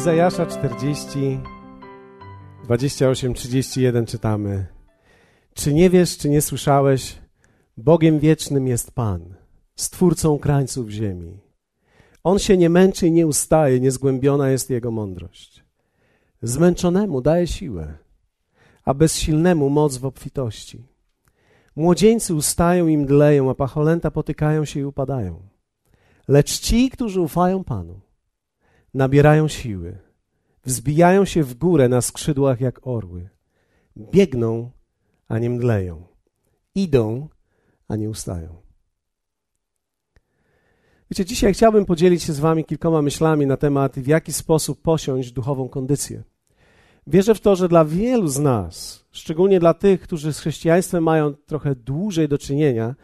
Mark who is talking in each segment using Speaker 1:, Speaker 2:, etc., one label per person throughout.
Speaker 1: Izajasza 40, 28, 31 czytamy. Czy nie wiesz, czy nie słyszałeś? Bogiem wiecznym jest Pan, stwórcą krańców ziemi. On się nie męczy i nie ustaje, niezgłębiona jest jego mądrość. Zmęczonemu daje siłę, a bezsilnemu moc w obfitości. Młodzieńcy ustają i mdleją, a pacholęta potykają się i upadają. Lecz ci, którzy ufają Panu, nabierają siły, wzbijają się w górę na skrzydłach jak orły, biegną, a nie mdleją, idą, a nie ustają. Wiecie, dzisiaj chciałbym podzielić się z Wami kilkoma myślami na temat, w jaki sposób posiąść duchową kondycję. Wierzę w to, że dla wielu z nas, szczególnie dla tych, którzy z chrześcijaństwem mają trochę dłużej do czynienia,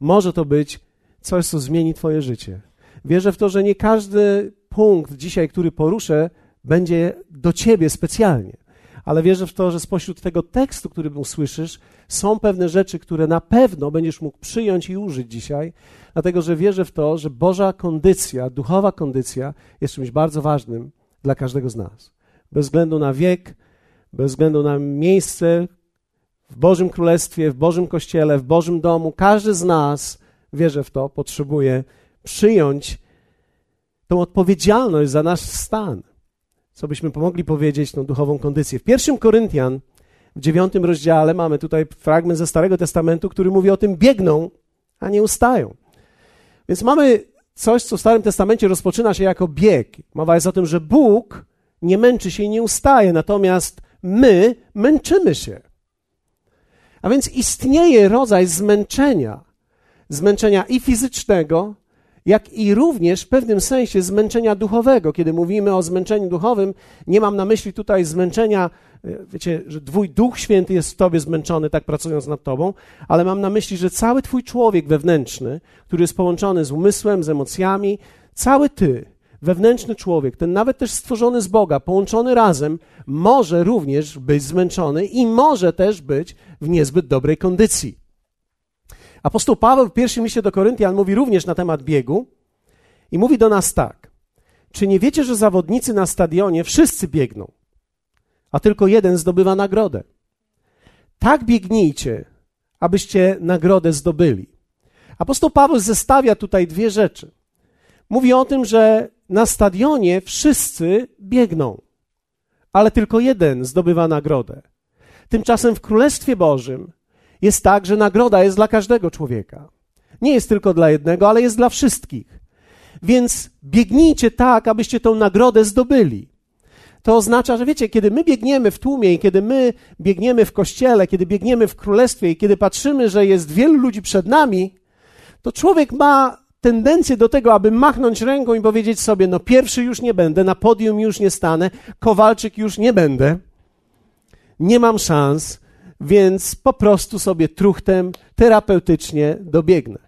Speaker 1: może to być coś, co zmieni Twoje życie. Wierzę w to, że nie każdy punkt dzisiaj, który poruszę, będzie do Ciebie specjalnie. Ale wierzę w to, że spośród tego tekstu, który usłyszysz, są pewne rzeczy, które na pewno będziesz mógł przyjąć i użyć dzisiaj, dlatego że wierzę w to, że Boża kondycja, duchowa kondycja jest czymś bardzo ważnym dla każdego z nas. Bez względu na wiek, bez względu na miejsce w Bożym Królestwie, w Bożym Kościele, w Bożym domu, każdy z nas, wierzę w to, potrzebuje przyjąć tą odpowiedzialność za nasz stan. Co byśmy pomogli powiedzieć, tą duchową kondycję. W pierwszym Koryntian, w dziewiątym rozdziale, mamy tutaj fragment ze Starego Testamentu, który mówi o tym biegną, a nie ustają. Więc mamy coś, co w Starym Testamencie rozpoczyna się jako bieg. Mowa jest o tym, że Bóg nie męczy się i nie ustaje, natomiast my męczymy się. A więc istnieje rodzaj zmęczenia. Zmęczenia i fizycznego, jak i również w pewnym sensie zmęczenia duchowego. Kiedy mówimy o zmęczeniu duchowym, nie mam na myśli tutaj zmęczenia, e, wiecie, że Twój Duch Święty jest w Tobie zmęczony, tak pracując nad Tobą, ale mam na myśli, że cały Twój człowiek wewnętrzny, który jest połączony z umysłem, z emocjami, cały Ty, wewnętrzny człowiek, ten nawet też stworzony z Boga, połączony razem, może również być zmęczony i może też być w niezbyt dobrej kondycji. Apostoł Paweł w pierwszym liście do Koryntian mówi również na temat biegu i mówi do nas tak. Czy nie wiecie, że zawodnicy na stadionie wszyscy biegną, a tylko jeden zdobywa nagrodę? Tak biegnijcie, abyście nagrodę zdobyli. Apostoł Paweł zestawia tutaj dwie rzeczy. Mówi o tym, że na stadionie wszyscy biegną, ale tylko jeden zdobywa nagrodę. Tymczasem w Królestwie Bożym jest tak, że nagroda jest dla każdego człowieka. Nie jest tylko dla jednego, ale jest dla wszystkich. Więc biegnijcie tak, abyście tą nagrodę zdobyli. To oznacza, że wiecie, kiedy my biegniemy w tłumie i kiedy my biegniemy w kościele, kiedy biegniemy w królestwie i kiedy patrzymy, że jest wielu ludzi przed nami, to człowiek ma tendencję do tego, aby machnąć ręką i powiedzieć sobie: No, pierwszy już nie będę, na podium już nie stanę, Kowalczyk już nie będę, nie mam szans, więc po prostu sobie truchtem terapeutycznie dobiegnę.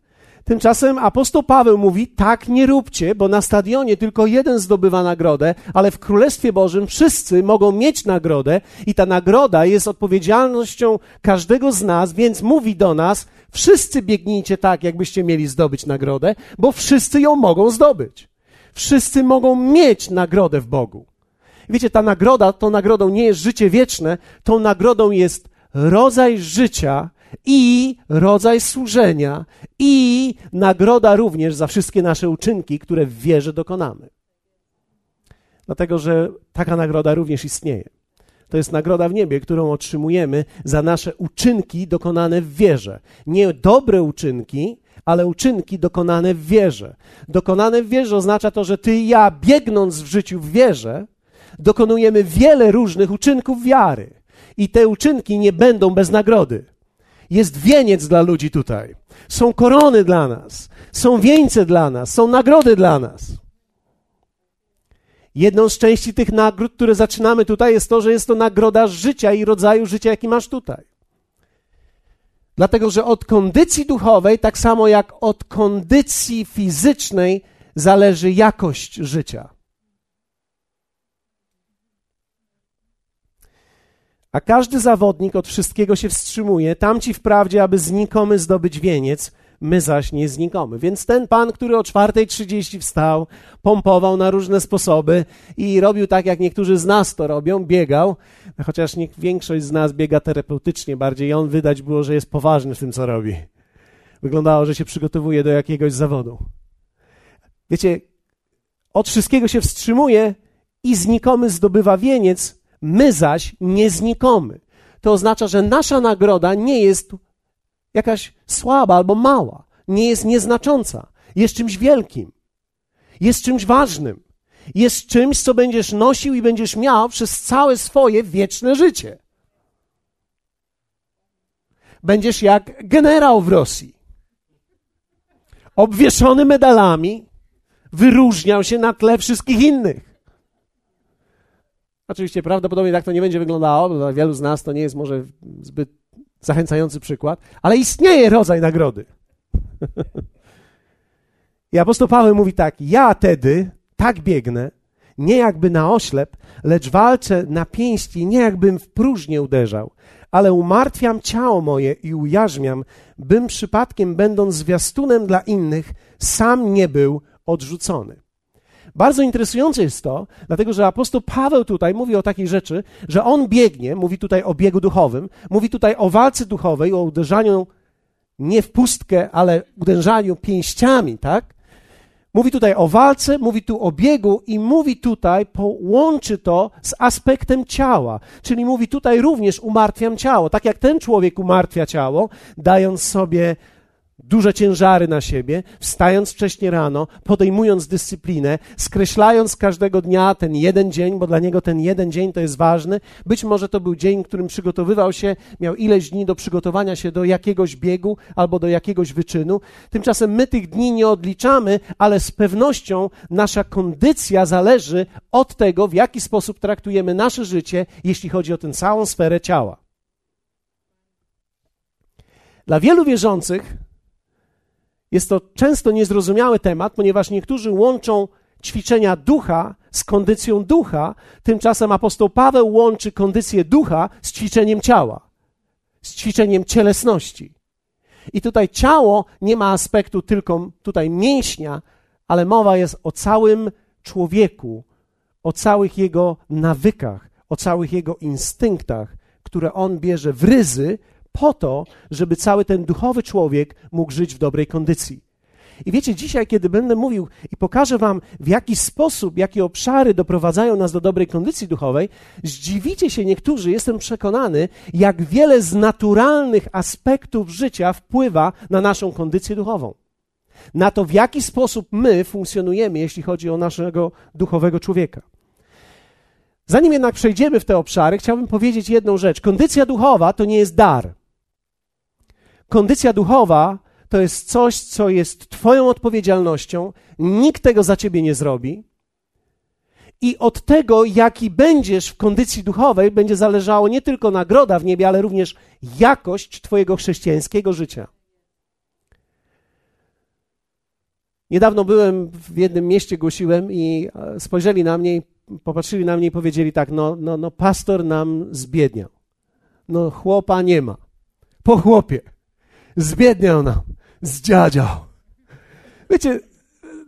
Speaker 1: Tymczasem apostoł Paweł mówi: tak nie róbcie, bo na stadionie tylko jeden zdobywa nagrodę, ale w Królestwie Bożym wszyscy mogą mieć nagrodę i ta nagroda jest odpowiedzialnością każdego z nas, więc mówi do nas: wszyscy biegnijcie tak, jakbyście mieli zdobyć nagrodę, bo wszyscy ją mogą zdobyć. Wszyscy mogą mieć nagrodę w Bogu. Wiecie, ta nagroda, tą nagrodą nie jest życie wieczne, tą nagrodą jest rodzaj życia i rodzaj służenia i nagroda również za wszystkie nasze uczynki, które w wierze dokonamy. Dlatego, że taka nagroda również istnieje. To jest nagroda w niebie, którą otrzymujemy za nasze uczynki dokonane w wierze. Nie dobre uczynki, ale uczynki dokonane w wierze. Dokonane w wierze oznacza to, że ty i ja, biegnąc w życiu w wierze, dokonujemy wiele różnych uczynków wiary i te uczynki nie będą bez nagrody. Jest wieniec dla ludzi tutaj. Są korony dla nas. Są wieńce dla nas. Są nagrody dla nas. Jedną z części tych nagród, które zaczynamy tutaj, jest to, że jest to nagroda życia i rodzaju życia, jaki masz tutaj. Dlatego, że od kondycji duchowej, tak samo jak od kondycji fizycznej, zależy jakość życia. A każdy zawodnik od wszystkiego się wstrzymuje, tamci wprawdzie, aby znikomy zdobyć wieniec, my zaś nie znikomy. Więc ten pan, który o 4.30 wstał, pompował na różne sposoby i robił tak, jak niektórzy z nas to robią, biegał, chociaż większość z nas biega terapeutycznie bardziej, on wydać było, że jest poważny w tym, co robi. Wyglądało, że się przygotowuje do jakiegoś zawodu. Wiecie, od wszystkiego się wstrzymuje i znikomy zdobywa wieniec, my zaś nie znikomy. To oznacza, że nasza nagroda nie jest jakaś słaba albo mała, nie jest nieznacząca, jest czymś wielkim, jest czymś ważnym, jest czymś, co będziesz nosił i będziesz miał przez całe swoje wieczne życie. Będziesz jak generał w Rosji, obwieszony medalami, wyróżniał się na tle wszystkich innych. Oczywiście prawdopodobnie tak to nie będzie wyglądało, bo dla wielu z nas to nie jest może zbyt zachęcający przykład, ale istnieje rodzaj nagrody. I apostoł Paweł mówi tak: Ja tedy tak biegnę, nie jakby na oślep, lecz walczę na pięści, nie jakbym w próżnię uderzał, ale umartwiam ciało moje i ujarzmiam, bym przypadkiem, będąc zwiastunem dla innych, sam nie był odrzucony. Bardzo interesujące jest to, dlatego że apostoł Paweł tutaj mówi o takiej rzeczy, że on biegnie, mówi tutaj o biegu duchowym, mówi tutaj o walce duchowej, o uderzaniu nie w pustkę, ale uderzaniu pięściami, tak? Mówi tutaj o walce, mówi tu o biegu i mówi tutaj, połączy to z aspektem ciała. Czyli mówi tutaj również umartwiam ciało. Tak jak ten człowiek umartwia ciało, dając sobie duże ciężary na siebie, wstając wcześnie rano, podejmując dyscyplinę, skreślając każdego dnia ten jeden dzień, bo dla niego ten jeden dzień to jest ważny. Być może to był dzień, którym przygotowywał się, miał ileś dni do przygotowania się do jakiegoś biegu albo do jakiegoś wyczynu. Tymczasem my tych dni nie odliczamy, ale z pewnością nasza kondycja zależy od tego, w jaki sposób traktujemy nasze życie, jeśli chodzi o tę całą sferę ciała. Dla wielu wierzących jest to często niezrozumiały temat, ponieważ niektórzy łączą ćwiczenia ducha z kondycją ducha, tymczasem apostoł Paweł łączy kondycję ducha z ćwiczeniem ciała, z ćwiczeniem cielesności. I tutaj ciało nie ma aspektu tylko tutaj mięśnia, ale mowa jest o całym człowieku, o całych jego nawykach, o całych jego instynktach, które on bierze w ryzy po to, żeby cały ten duchowy człowiek mógł żyć w dobrej kondycji. I wiecie, dzisiaj, kiedy będę mówił i pokażę Wam, w jaki sposób, jakie obszary doprowadzają nas do dobrej kondycji duchowej, zdziwicie się niektórzy, jestem przekonany, jak wiele z naturalnych aspektów życia wpływa na naszą kondycję duchową. Na to, w jaki sposób my funkcjonujemy, jeśli chodzi o naszego duchowego człowieka. Zanim jednak przejdziemy w te obszary, chciałbym powiedzieć jedną rzecz. Kondycja duchowa to nie jest dar. Kondycja duchowa to jest coś, co jest Twoją odpowiedzialnością, nikt tego za Ciebie nie zrobi. I od tego, jaki będziesz w kondycji duchowej, będzie zależało nie tylko nagroda w niebie, ale również jakość Twojego chrześcijańskiego życia. Niedawno byłem w jednym mieście, głosiłem i e, spojrzeli na mnie popatrzyli na mnie i powiedzieli tak: No, no, no pastor nam zbiedniał. No, chłopa nie ma. Po chłopie. Zbiedniał nam, zdziadział. Wiecie,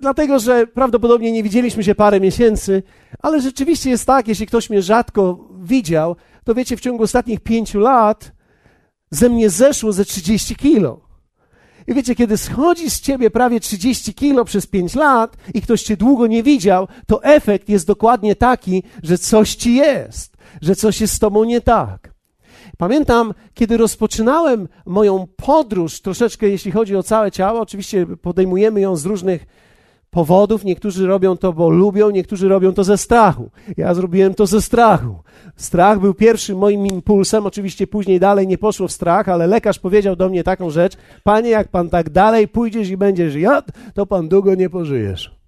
Speaker 1: dlatego, że prawdopodobnie nie widzieliśmy się parę miesięcy, ale rzeczywiście jest tak, jeśli ktoś mnie rzadko widział, to wiecie, w ciągu ostatnich pięciu lat ze mnie zeszło ze 30 kilo. I wiecie, kiedy schodzi z ciebie prawie 30 kilo przez 5 lat i ktoś cię długo nie widział, to efekt jest dokładnie taki, że coś ci jest, że coś jest z tobą nie tak. Pamiętam, kiedy rozpoczynałem moją podróż, troszeczkę jeśli chodzi o całe ciało, oczywiście podejmujemy ją z różnych powodów. Niektórzy robią to, bo lubią, niektórzy robią to ze strachu. Ja zrobiłem to ze strachu. Strach był pierwszym moim impulsem. Oczywiście później dalej nie poszło w strach, ale lekarz powiedział do mnie taką rzecz: Panie, jak pan tak dalej pójdziesz i będziesz jadł, to pan długo nie pożyjesz.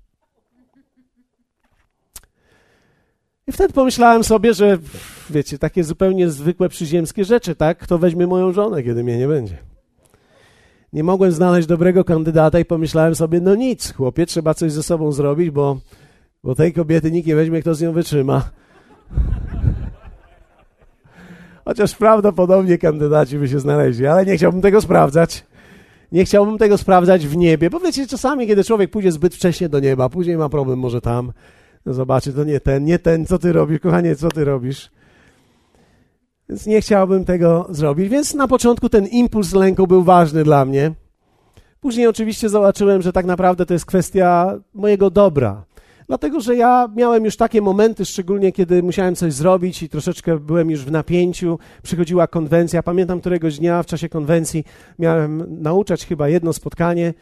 Speaker 1: I wtedy pomyślałem sobie, że wiecie, takie zupełnie zwykłe przyziemskie rzeczy, tak? Kto weźmie moją żonę, kiedy mnie nie będzie? Nie mogłem znaleźć dobrego kandydata i pomyślałem sobie, no nic, chłopie, trzeba coś ze sobą zrobić, bo, bo tej kobiety nikt nie weźmie, kto z nią wytrzyma. Chociaż prawdopodobnie kandydaci by się znaleźli, ale nie chciałbym tego sprawdzać. Nie chciałbym tego sprawdzać w niebie, bo wiecie, czasami, kiedy człowiek pójdzie zbyt wcześnie do nieba, później ma problem może tam, zobaczy, to nie ten, nie ten, co ty robisz, kochanie, co ty robisz. Więc nie chciałbym tego zrobić, więc na początku ten impuls lęku był ważny dla mnie. Później oczywiście zobaczyłem, że tak naprawdę to jest kwestia mojego dobra. Dlatego, że ja miałem już takie momenty, szczególnie kiedy musiałem coś zrobić i troszeczkę byłem już w napięciu. Przychodziła konwencja. Pamiętam któregoś dnia w czasie konwencji miałem nauczać chyba jedno spotkanie.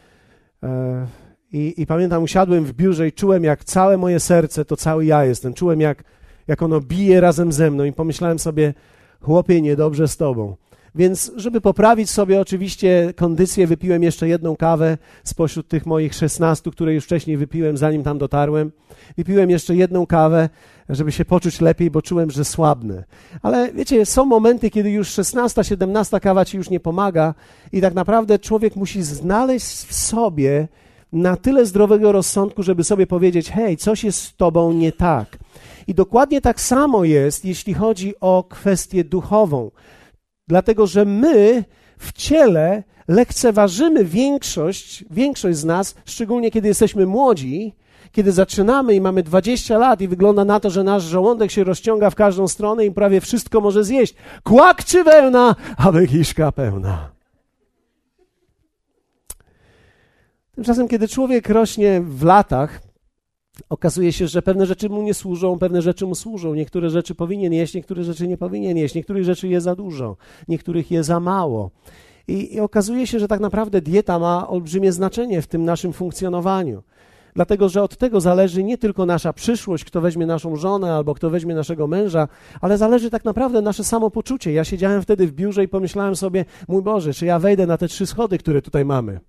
Speaker 1: I, I, pamiętam, usiadłem w biurze i czułem, jak całe moje serce to cały ja jestem. Czułem, jak, jak ono bije razem ze mną, i pomyślałem sobie, chłopie, niedobrze z tobą. Więc, żeby poprawić sobie oczywiście kondycję, wypiłem jeszcze jedną kawę spośród tych moich 16, które już wcześniej wypiłem, zanim tam dotarłem. Wypiłem jeszcze jedną kawę, żeby się poczuć lepiej, bo czułem, że słabnę. Ale wiecie, są momenty, kiedy już 16, 17 kawa ci już nie pomaga i tak naprawdę człowiek musi znaleźć w sobie na tyle zdrowego rozsądku, żeby sobie powiedzieć: hej, coś jest z tobą nie tak. I dokładnie tak samo jest, jeśli chodzi o kwestię duchową. Dlatego, że my w ciele lekceważymy większość, większość z nas, szczególnie kiedy jesteśmy młodzi, kiedy zaczynamy i mamy 20 lat i wygląda na to, że nasz żołądek się rozciąga w każdą stronę i prawie wszystko może zjeść. Kłak czy wełna, aby kiszka pełna. Tymczasem, kiedy człowiek rośnie w latach, okazuje się, że pewne rzeczy mu nie służą, pewne rzeczy mu służą. Niektóre rzeczy powinien jeść, niektóre rzeczy nie powinien jeść, niektórych rzeczy je za dużo, niektórych je za mało. I, I, okazuje się, że tak naprawdę dieta ma olbrzymie znaczenie w tym naszym funkcjonowaniu. Dlatego, że od tego zależy nie tylko nasza przyszłość, kto weźmie naszą żonę albo kto weźmie naszego męża, ale zależy tak naprawdę nasze samopoczucie. Ja siedziałem wtedy w biurze i pomyślałem sobie, mój Boże, czy ja wejdę na te trzy schody, które tutaj mamy?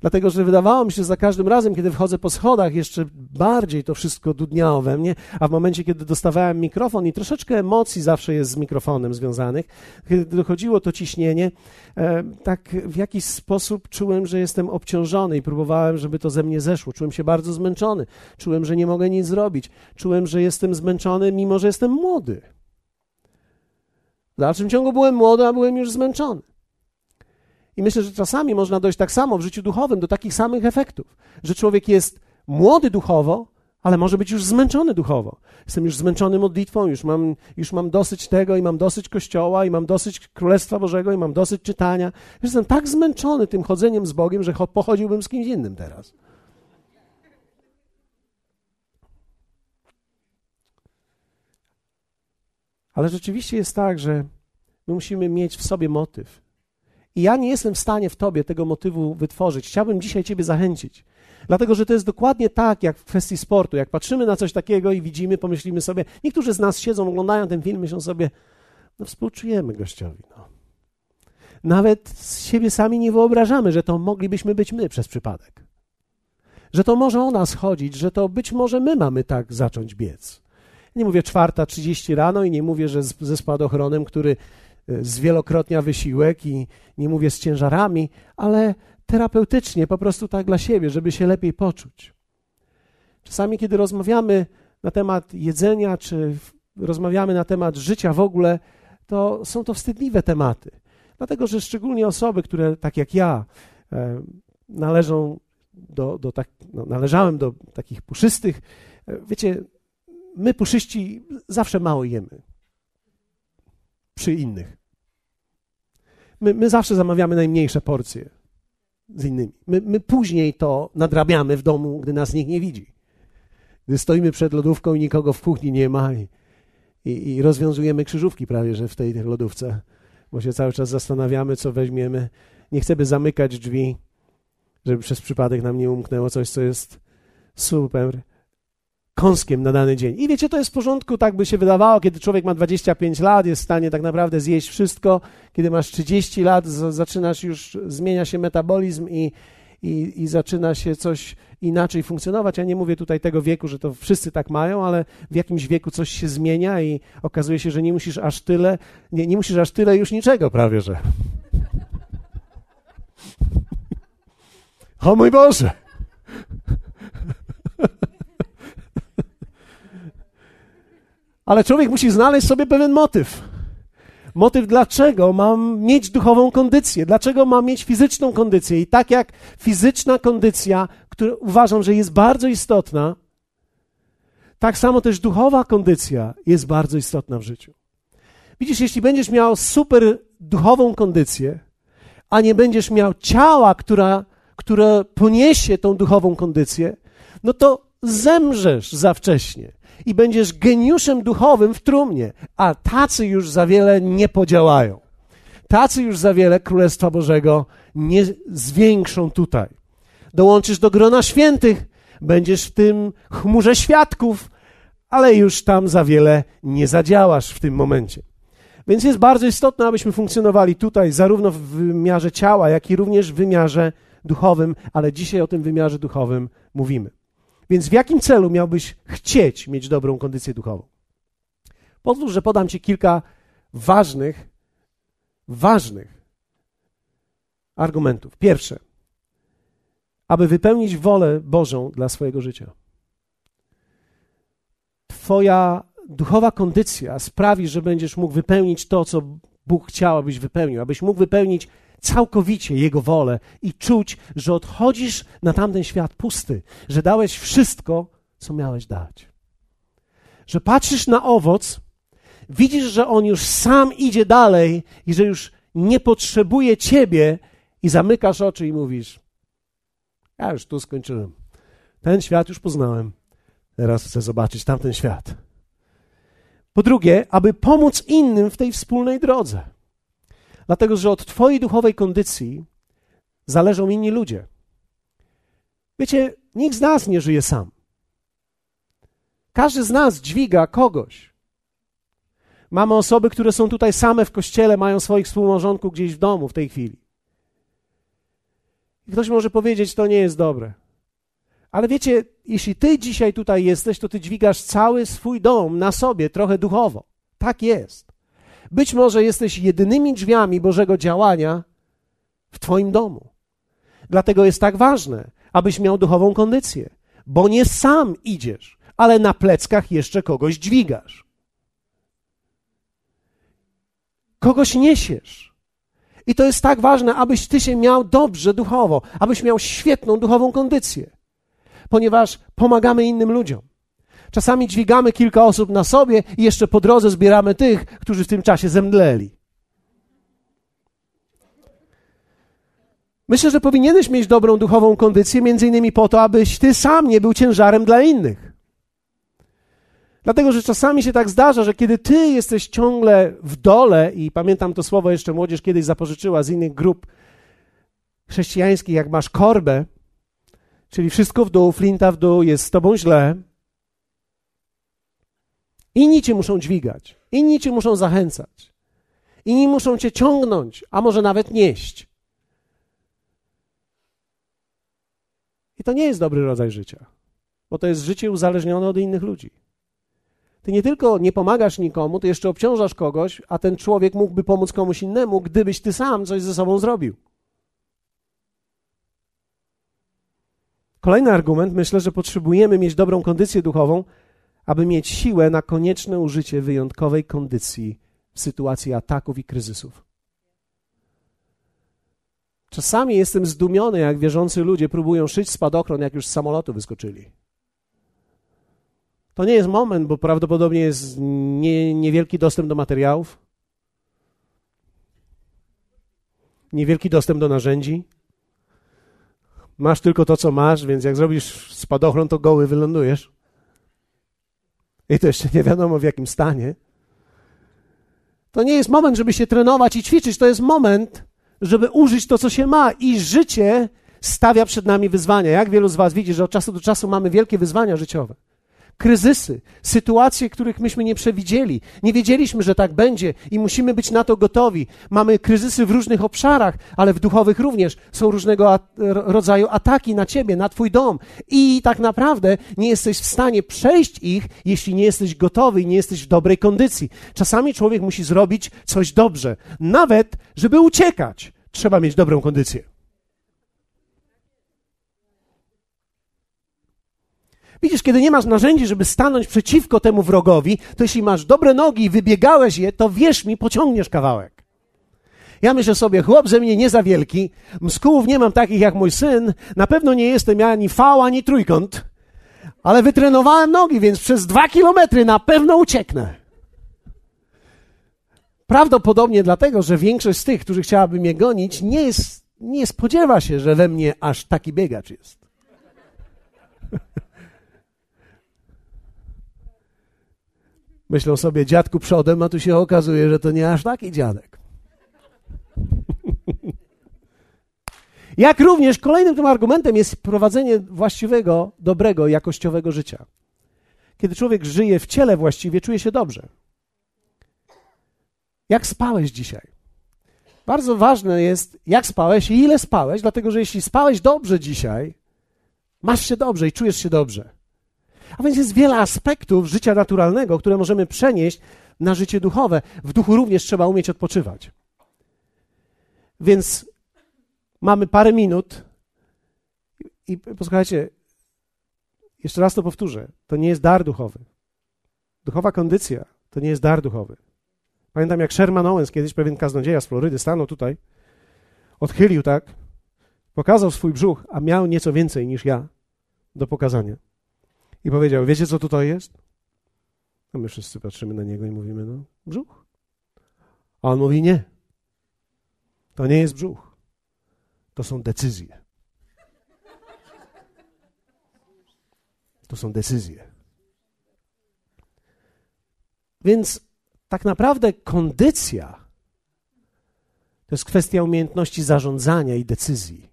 Speaker 1: Dlatego, że wydawało mi się, że za każdym razem, kiedy wchodzę po schodach, jeszcze bardziej to wszystko dudniało we mnie, a w momencie, kiedy dostawałem mikrofon i troszeczkę emocji zawsze jest z mikrofonem związanych, kiedy dochodziło to ciśnienie, e, tak w jakiś sposób czułem, że jestem obciążony i próbowałem, żeby to ze mnie zeszło. Czułem się bardzo zmęczony. Czułem, że nie mogę nic zrobić. Czułem, że jestem zmęczony, mimo że jestem młody. W dalszym ciągu byłem młody, a byłem już zmęczony. I myślę, że czasami można dojść tak samo w życiu duchowym do takich samych efektów, że człowiek jest młody duchowo, ale może być już zmęczony duchowo. Jestem już zmęczony modlitwą, już mam, już mam dosyć tego i mam dosyć kościoła i mam dosyć Królestwa Bożego i mam dosyć czytania. Jestem tak zmęczony tym chodzeniem z Bogiem, że pochodziłbym z kimś innym teraz. Ale rzeczywiście jest tak, że my musimy mieć w sobie motyw. I ja nie jestem w stanie w tobie tego motywu wytworzyć. Chciałbym dzisiaj ciebie zachęcić. Dlatego, że to jest dokładnie tak, jak w kwestii sportu. Jak patrzymy na coś takiego i widzimy, pomyślimy sobie, niektórzy z nas siedzą, oglądają ten film, myślą sobie, no współczujemy gościowi. No. Nawet z siebie sami nie wyobrażamy, że to moglibyśmy być my przez przypadek. Że to może o nas chodzić, że to być może my mamy tak zacząć biec. Nie mówię czwarta, trzydzieści rano i nie mówię, że ze spadochronem, który zwielokrotnia wysiłek i nie mówię z ciężarami, ale terapeutycznie, po prostu tak dla siebie, żeby się lepiej poczuć. Czasami, kiedy rozmawiamy na temat jedzenia, czy rozmawiamy na temat życia w ogóle, to są to wstydliwe tematy. Dlatego, że szczególnie osoby, które tak jak ja e, należą do, do tak, no, należałem do takich puszystych, e, wiecie, my puszyści zawsze mało jemy przy innych. My, my zawsze zamawiamy najmniejsze porcje z innymi. My, my później to nadrabiamy w domu, gdy nas nikt nie widzi. Gdy stoimy przed lodówką i nikogo w kuchni nie ma i, i, i rozwiązujemy krzyżówki prawie, że w tej lodówce, bo się cały czas zastanawiamy, co weźmiemy. Nie chcemy zamykać drzwi, żeby przez przypadek nam nie umknęło coś, co jest super kąskiem na dany dzień. I wiecie, to jest w porządku, tak by się wydawało, kiedy człowiek ma 25 lat, jest w stanie tak naprawdę zjeść wszystko. Kiedy masz 30 lat, zaczynasz już, zmienia się metabolizm i, i, i zaczyna się coś inaczej funkcjonować. Ja nie mówię tutaj tego wieku, że to wszyscy tak mają, ale w jakimś wieku coś się zmienia i okazuje się, że nie musisz aż tyle, nie, nie musisz aż tyle już niczego prawie, że. O mój Boże! Ale człowiek musi znaleźć sobie pewien motyw. Motyw, dlaczego mam mieć duchową kondycję, dlaczego mam mieć fizyczną kondycję. I tak jak fizyczna kondycja, która uważam, że jest bardzo istotna, tak samo też duchowa kondycja jest bardzo istotna w życiu. Widzisz, jeśli będziesz miał super duchową kondycję, a nie będziesz miał ciała, która, które poniesie tą duchową kondycję, no to zemrzesz za wcześnie i będziesz geniuszem duchowym w trumnie, a tacy już za wiele nie podziałają. Tacy już za wiele Królestwa Bożego nie zwiększą tutaj. Dołączysz do grona świętych, będziesz w tym chmurze świadków, ale już tam za wiele nie zadziałasz w tym momencie. Więc jest bardzo istotne, abyśmy funkcjonowali tutaj, zarówno w wymiarze ciała, jak i również w wymiarze duchowym, ale dzisiaj o tym wymiarze duchowym mówimy. Więc w jakim celu miałbyś chcieć mieć dobrą kondycję duchową? Pozwól, że podam Ci kilka ważnych, ważnych argumentów. Pierwsze, aby wypełnić wolę Bożą dla swojego życia. Twoja duchowa kondycja sprawi, że będziesz mógł wypełnić to, co Bóg chciał, abyś wypełnił, abyś mógł wypełnić całkowicie Jego wolę i czuć, że odchodzisz na tamten świat pusty, że dałeś wszystko, co miałeś dać. Że patrzysz na owoc, widzisz, że on już sam idzie dalej i że już nie potrzebuje ciebie i zamykasz oczy i mówisz: Ja już tu skończyłem. Ten świat już poznałem. Teraz chcę zobaczyć tamten świat. Po drugie, aby pomóc innym w tej wspólnej drodze. Dlatego, że od Twojej duchowej kondycji zależą inni ludzie. Wiecie, nikt z nas nie żyje sam. Każdy z nas dźwiga kogoś. Mamy osoby, które są tutaj same w kościele, mają swoich współmałżonków gdzieś w domu w tej chwili. I ktoś może powiedzieć, to nie jest dobre. Ale wiecie, jeśli ty dzisiaj tutaj jesteś, to ty dźwigasz cały swój dom na sobie, trochę duchowo. Tak jest. Być może jesteś jedynymi drzwiami Bożego działania w Twoim domu. Dlatego jest tak ważne, abyś miał duchową kondycję, bo nie sam idziesz, ale na pleckach jeszcze kogoś dźwigasz. Kogoś niesiesz. I to jest tak ważne, abyś ty się miał dobrze duchowo, abyś miał świetną duchową kondycję, ponieważ pomagamy innym ludziom. Czasami dźwigamy kilka osób na sobie i jeszcze po drodze zbieramy tych, którzy w tym czasie zemdleli. Myślę, że powinieneś mieć dobrą duchową kondycję, między innymi po to, abyś ty sam nie był ciężarem dla innych. Dlatego, że czasami się tak zdarza, że kiedy ty jesteś ciągle w dole, i pamiętam to słowo jeszcze młodzież kiedyś zapożyczyła z innych grup chrześcijańskich, jak masz korbę, czyli wszystko w dół, flinta w dół, jest z tobą źle, Inni cię muszą dźwigać, inni cię muszą zachęcać, inni muszą cię ciągnąć, a może nawet nieść. I to nie jest dobry rodzaj życia, bo to jest życie uzależnione od innych ludzi. Ty nie tylko nie pomagasz nikomu, ty jeszcze obciążasz kogoś, a ten człowiek mógłby pomóc komuś innemu, gdybyś ty sam coś ze sobą zrobił. Kolejny argument, myślę, że potrzebujemy mieć dobrą kondycję duchową, aby mieć siłę na konieczne użycie wyjątkowej kondycji w sytuacji ataków i kryzysów. Czasami jestem zdumiony, jak wierzący ludzie próbują szyć spadochron, jak już z samolotu wyskoczyli. To nie jest moment, bo prawdopodobnie jest nie, niewielki dostęp do materiałów, niewielki dostęp do narzędzi. Masz tylko to, co masz, więc jak zrobisz spadochron, to goły wylądujesz. I to jeszcze nie wiadomo w jakim stanie. To nie jest moment, żeby się trenować i ćwiczyć, to jest moment, żeby użyć to, co się ma. I życie stawia przed nami wyzwania. Jak wielu z Was widzi, że od czasu do czasu mamy wielkie wyzwania życiowe kryzysy, sytuacje, których myśmy nie przewidzieli. Nie wiedzieliśmy, że tak będzie i musimy być na to gotowi. Mamy kryzysy w różnych obszarach, ale w duchowych również są różnego rodzaju ataki na ciebie, na twój dom. I tak naprawdę nie jesteś w stanie przejść ich, jeśli nie jesteś gotowy i nie jesteś w dobrej kondycji. Czasami człowiek musi zrobić coś dobrze. Nawet, żeby uciekać, trzeba mieć dobrą kondycję. Widzisz, kiedy nie masz narzędzi, żeby stanąć przeciwko temu wrogowi, to jeśli masz dobre nogi i wybiegałeś je, to wierz mi, pociągniesz kawałek. Ja myślę sobie, chłop ze mnie nie za wielki, mskułów nie mam takich jak mój syn, na pewno nie jestem ja ani V, ani trójkąt, ale wytrenowałem nogi, więc przez dwa kilometry na pewno ucieknę. Prawdopodobnie dlatego, że większość z tych, którzy chciałaby mnie gonić, nie, jest, nie spodziewa się, że we mnie aż taki biegacz jest. Myślą sobie, dziadku przodem, a tu się okazuje, że to nie aż taki dziadek. Jak również kolejnym tym argumentem jest prowadzenie właściwego, dobrego, jakościowego życia. Kiedy człowiek żyje w ciele właściwie, czuje się dobrze. Jak spałeś dzisiaj? Bardzo ważne jest, jak spałeś i ile spałeś, dlatego że jeśli spałeś dobrze dzisiaj, masz się dobrze i czujesz się dobrze. A więc jest wiele aspektów życia naturalnego, które możemy przenieść na życie duchowe. W duchu również trzeba umieć odpoczywać. Więc mamy parę minut i posłuchajcie, jeszcze raz to powtórzę, to nie jest dar duchowy. Duchowa kondycja to nie jest dar duchowy. Pamiętam, jak Sherman Owens, kiedyś pewien kaznodzieja z Florydy, stanął tutaj, odchylił tak, pokazał swój brzuch, a miał nieco więcej niż ja do pokazania. I powiedział, wiecie co tutaj jest? A my wszyscy patrzymy na niego i mówimy, no brzuch. A on mówi, nie. To nie jest brzuch. To są decyzje. To są decyzje. Więc tak naprawdę kondycja to jest kwestia umiejętności zarządzania i decyzji.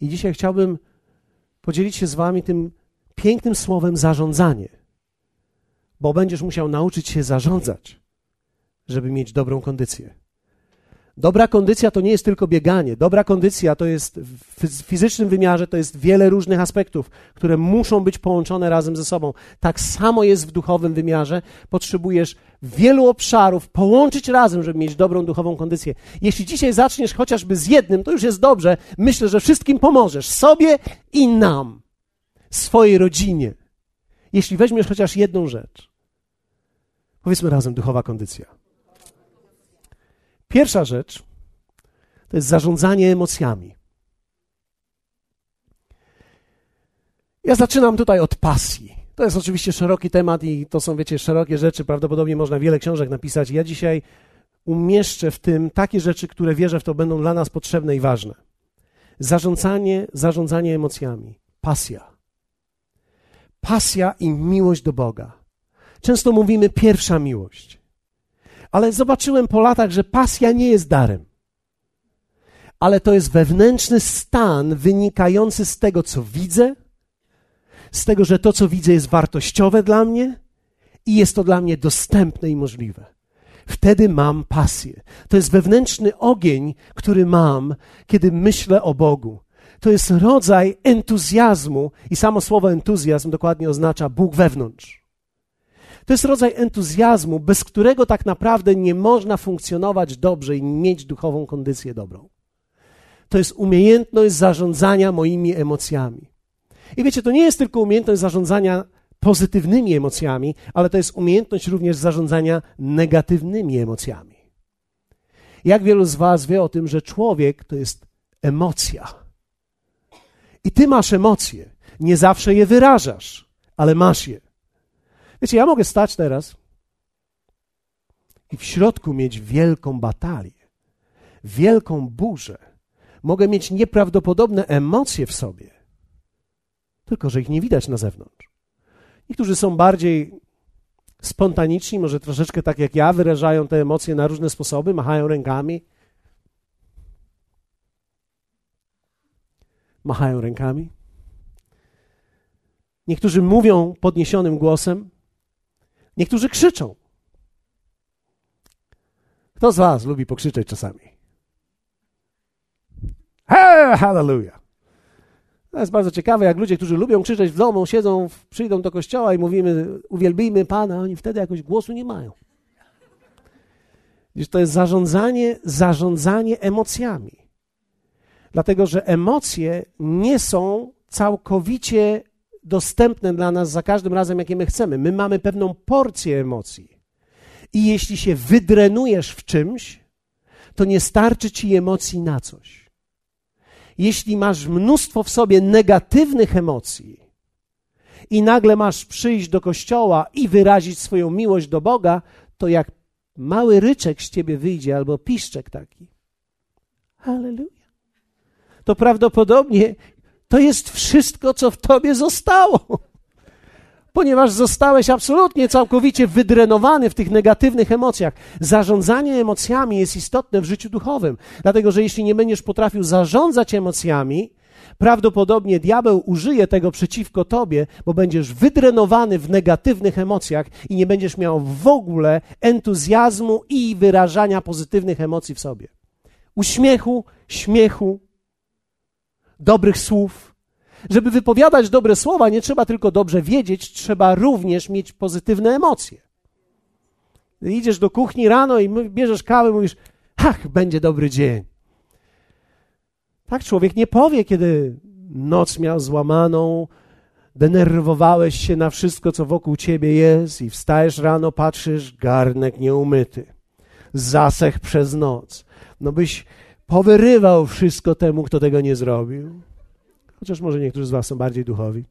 Speaker 1: I dzisiaj chciałbym podzielić się z Wami tym pięknym słowem zarządzanie, bo będziesz musiał nauczyć się zarządzać, żeby mieć dobrą kondycję. Dobra kondycja to nie jest tylko bieganie. Dobra kondycja to jest w fizycznym wymiarze, to jest wiele różnych aspektów, które muszą być połączone razem ze sobą. Tak samo jest w duchowym wymiarze. Potrzebujesz wielu obszarów połączyć razem, żeby mieć dobrą duchową kondycję. Jeśli dzisiaj zaczniesz chociażby z jednym, to już jest dobrze. Myślę, że wszystkim pomożesz sobie i nam swojej rodzinie, jeśli weźmiesz chociaż jedną rzecz. Powiedzmy razem duchowa kondycja. Pierwsza rzecz to jest zarządzanie emocjami. Ja zaczynam tutaj od pasji. To jest oczywiście szeroki temat i to są, wiecie, szerokie rzeczy. Prawdopodobnie można wiele książek napisać. Ja dzisiaj umieszczę w tym takie rzeczy, które wierzę w to będą dla nas potrzebne i ważne. Zarządzanie, zarządzanie emocjami. Pasja pasja i miłość do Boga. Często mówimy pierwsza miłość. Ale zobaczyłem po latach, że pasja nie jest darem. Ale to jest wewnętrzny stan wynikający z tego, co widzę, z tego, że to, co widzę, jest wartościowe dla mnie i jest to dla mnie dostępne i możliwe. Wtedy mam pasję. To jest wewnętrzny ogień, który mam, kiedy myślę o Bogu to jest rodzaj entuzjazmu i samo słowo entuzjazm dokładnie oznacza Bóg wewnątrz. To jest rodzaj entuzjazmu, bez którego tak naprawdę nie można funkcjonować dobrze i mieć duchową kondycję dobrą. To jest umiejętność zarządzania moimi emocjami. I wiecie, to nie jest tylko umiejętność zarządzania pozytywnymi emocjami, ale to jest umiejętność również zarządzania negatywnymi emocjami. Jak wielu z Was wie o tym, że człowiek to jest emocja? I ty masz emocje. Nie zawsze je wyrażasz, ale masz je. Wiecie, ja mogę stać teraz i w środku mieć wielką batalię, wielką burzę. Mogę mieć nieprawdopodobne emocje w sobie, tylko że ich nie widać na zewnątrz. Niektórzy są bardziej spontaniczni, może troszeczkę tak jak ja, wyrażają te emocje na różne sposoby, machają rękami, machają rękami. Niektórzy mówią podniesionym głosem, niektórzy krzyczą. Kto z Was lubi pokrzyczeć czasami? Hallelujah! To jest bardzo ciekawe, jak ludzie, którzy lubią krzyczeć w domu, siedzą, przyjdą do kościoła i mówimy, uwielbijmy Pana, oni wtedy jakoś głosu nie mają. Widzisz, to jest zarządzanie, zarządzanie emocjami. Dlatego, że emocje nie są całkowicie dostępne dla nas za każdym razem, jakie my chcemy. My mamy pewną porcję emocji. I jeśli się wydrenujesz w czymś, to nie starczy ci emocji na coś. Jeśli masz mnóstwo w sobie negatywnych emocji i nagle masz przyjść do kościoła i wyrazić swoją miłość do Boga, to jak mały ryczek z ciebie wyjdzie albo piszczek taki. Halleluja. To prawdopodobnie to jest wszystko, co w tobie zostało. Ponieważ zostałeś absolutnie, całkowicie wydrenowany w tych negatywnych emocjach. Zarządzanie emocjami jest istotne w życiu duchowym, dlatego że jeśli nie będziesz potrafił zarządzać emocjami, prawdopodobnie diabeł użyje tego przeciwko tobie, bo będziesz wydrenowany w negatywnych emocjach i nie będziesz miał w ogóle entuzjazmu i wyrażania pozytywnych emocji w sobie. Uśmiechu, śmiechu, dobrych słów. Żeby wypowiadać dobre słowa, nie trzeba tylko dobrze wiedzieć, trzeba również mieć pozytywne emocje. Idziesz do kuchni rano i bierzesz kawę, mówisz, ach, będzie dobry dzień. Tak człowiek nie powie, kiedy noc miał złamaną, denerwowałeś się na wszystko, co wokół ciebie jest i wstajesz rano, patrzysz, garnek nieumyty, zasech przez noc. No byś powyrywał wszystko temu, kto tego nie zrobił. Chociaż może niektórzy z was są bardziej duchowi.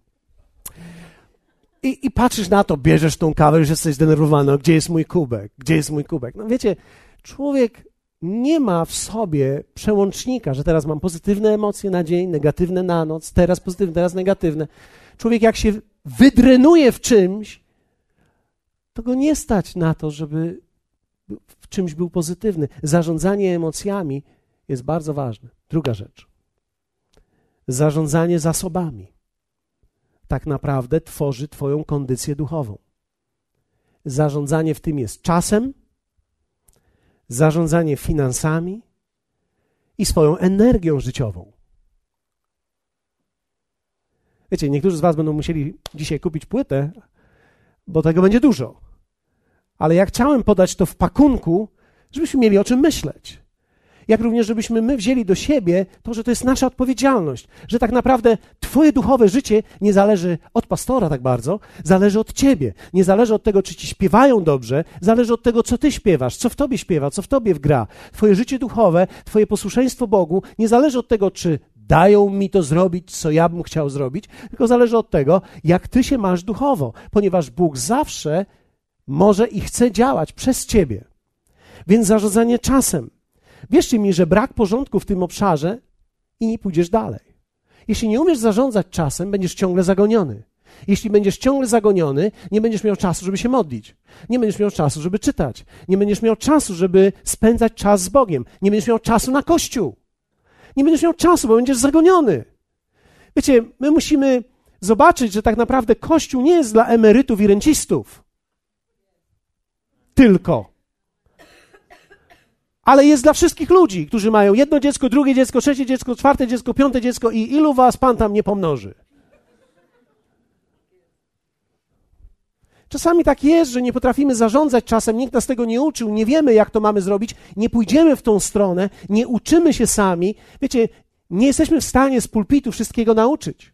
Speaker 1: I, I patrzysz na to, bierzesz tą kawę, już jesteś zdenerwowany, gdzie jest mój kubek, gdzie jest mój kubek. No wiecie, człowiek nie ma w sobie przełącznika, że teraz mam pozytywne emocje na dzień, negatywne na noc, teraz pozytywne, teraz negatywne. Człowiek jak się wydrenuje w czymś, to go nie stać na to, żeby w czymś był pozytywny. Zarządzanie emocjami jest bardzo ważne. Druga rzecz. Zarządzanie zasobami tak naprawdę tworzy Twoją kondycję duchową. Zarządzanie w tym jest czasem, zarządzanie finansami i swoją energią życiową. Wiecie, niektórzy z Was będą musieli dzisiaj kupić płytę, bo tego będzie dużo. Ale ja chciałem podać to w pakunku, żebyśmy mieli o czym myśleć jak również żebyśmy my wzięli do siebie to, że to jest nasza odpowiedzialność, że tak naprawdę Twoje duchowe życie nie zależy od pastora tak bardzo, zależy od Ciebie. Nie zależy od tego, czy Ci śpiewają dobrze, zależy od tego, co Ty śpiewasz, co w Tobie śpiewa, co w Tobie gra. Twoje życie duchowe, Twoje posłuszeństwo Bogu nie zależy od tego, czy dają mi to zrobić, co ja bym chciał zrobić, tylko zależy od tego, jak Ty się masz duchowo, ponieważ Bóg zawsze może i chce działać przez Ciebie. Więc zarządzanie czasem, Wierzcie mi, że brak porządku w tym obszarze i nie pójdziesz dalej. Jeśli nie umiesz zarządzać czasem, będziesz ciągle zagoniony. Jeśli będziesz ciągle zagoniony, nie będziesz miał czasu, żeby się modlić. Nie będziesz miał czasu, żeby czytać. Nie będziesz miał czasu, żeby spędzać czas z Bogiem. Nie będziesz miał czasu na kościół. Nie będziesz miał czasu, bo będziesz zagoniony. Wiecie, my musimy zobaczyć, że tak naprawdę kościół nie jest dla emerytów i rencistów. Tylko ale jest dla wszystkich ludzi, którzy mają jedno dziecko, drugie dziecko, trzecie dziecko, czwarte dziecko, piąte dziecko i ilu was Pan tam nie pomnoży. Czasami tak jest, że nie potrafimy zarządzać czasem, nikt nas tego nie uczył, nie wiemy, jak to mamy zrobić, nie pójdziemy w tą stronę, nie uczymy się sami. Wiecie, nie jesteśmy w stanie z pulpitu wszystkiego nauczyć.